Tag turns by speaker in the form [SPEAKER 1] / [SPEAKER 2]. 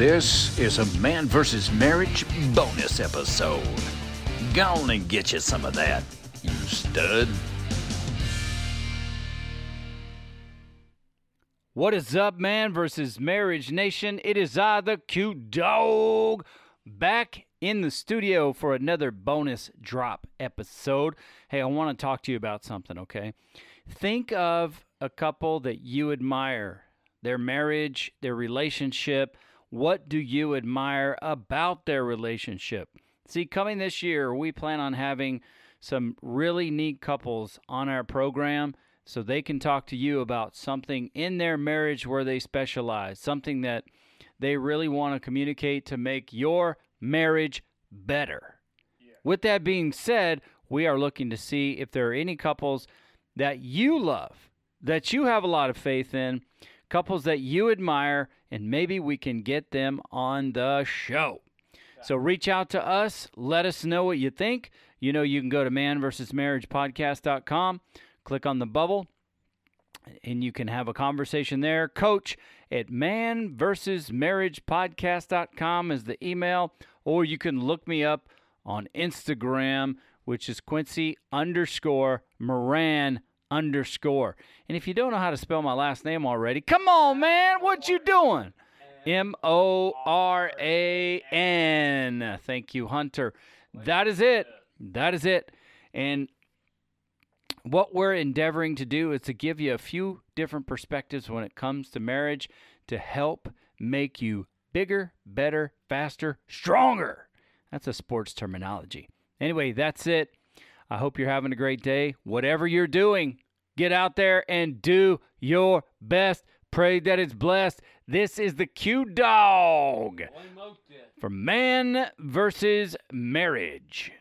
[SPEAKER 1] This is a man versus marriage bonus episode. Go on and get you some of that, you stud.
[SPEAKER 2] What is up, man versus marriage nation? It is I, the Q Dog, back in the studio for another bonus drop episode. Hey, I want to talk to you about something, okay? Think of a couple that you admire, their marriage, their relationship. What do you admire about their relationship? See, coming this year, we plan on having some really neat couples on our program so they can talk to you about something in their marriage where they specialize, something that they really want to communicate to make your marriage better. With that being said, we are looking to see if there are any couples that you love, that you have a lot of faith in, couples that you admire, and maybe we can get them on the show. So reach out to us, let us know what you think. You know, you can go to manversusmarriagepodcast.com, click on the bubble, and you can have a conversation there. Coach at manversusmarriagepodcast.com is the email, or you can look me up on Instagram, which is Quincy underscore Moran underscore. And if you don't know how to spell my last name already, come on, man, what you doing? M O R A N. Thank you, Hunter. That is it. That is it. And what we're endeavoring to do is to give you a few different perspectives when it comes to marriage to help make you bigger, better, faster, stronger. That's a sports terminology. Anyway, that's it. I hope you're having a great day. Whatever you're doing, get out there and do your best. Pray that it's blessed. This is the Q Dog for Man versus Marriage.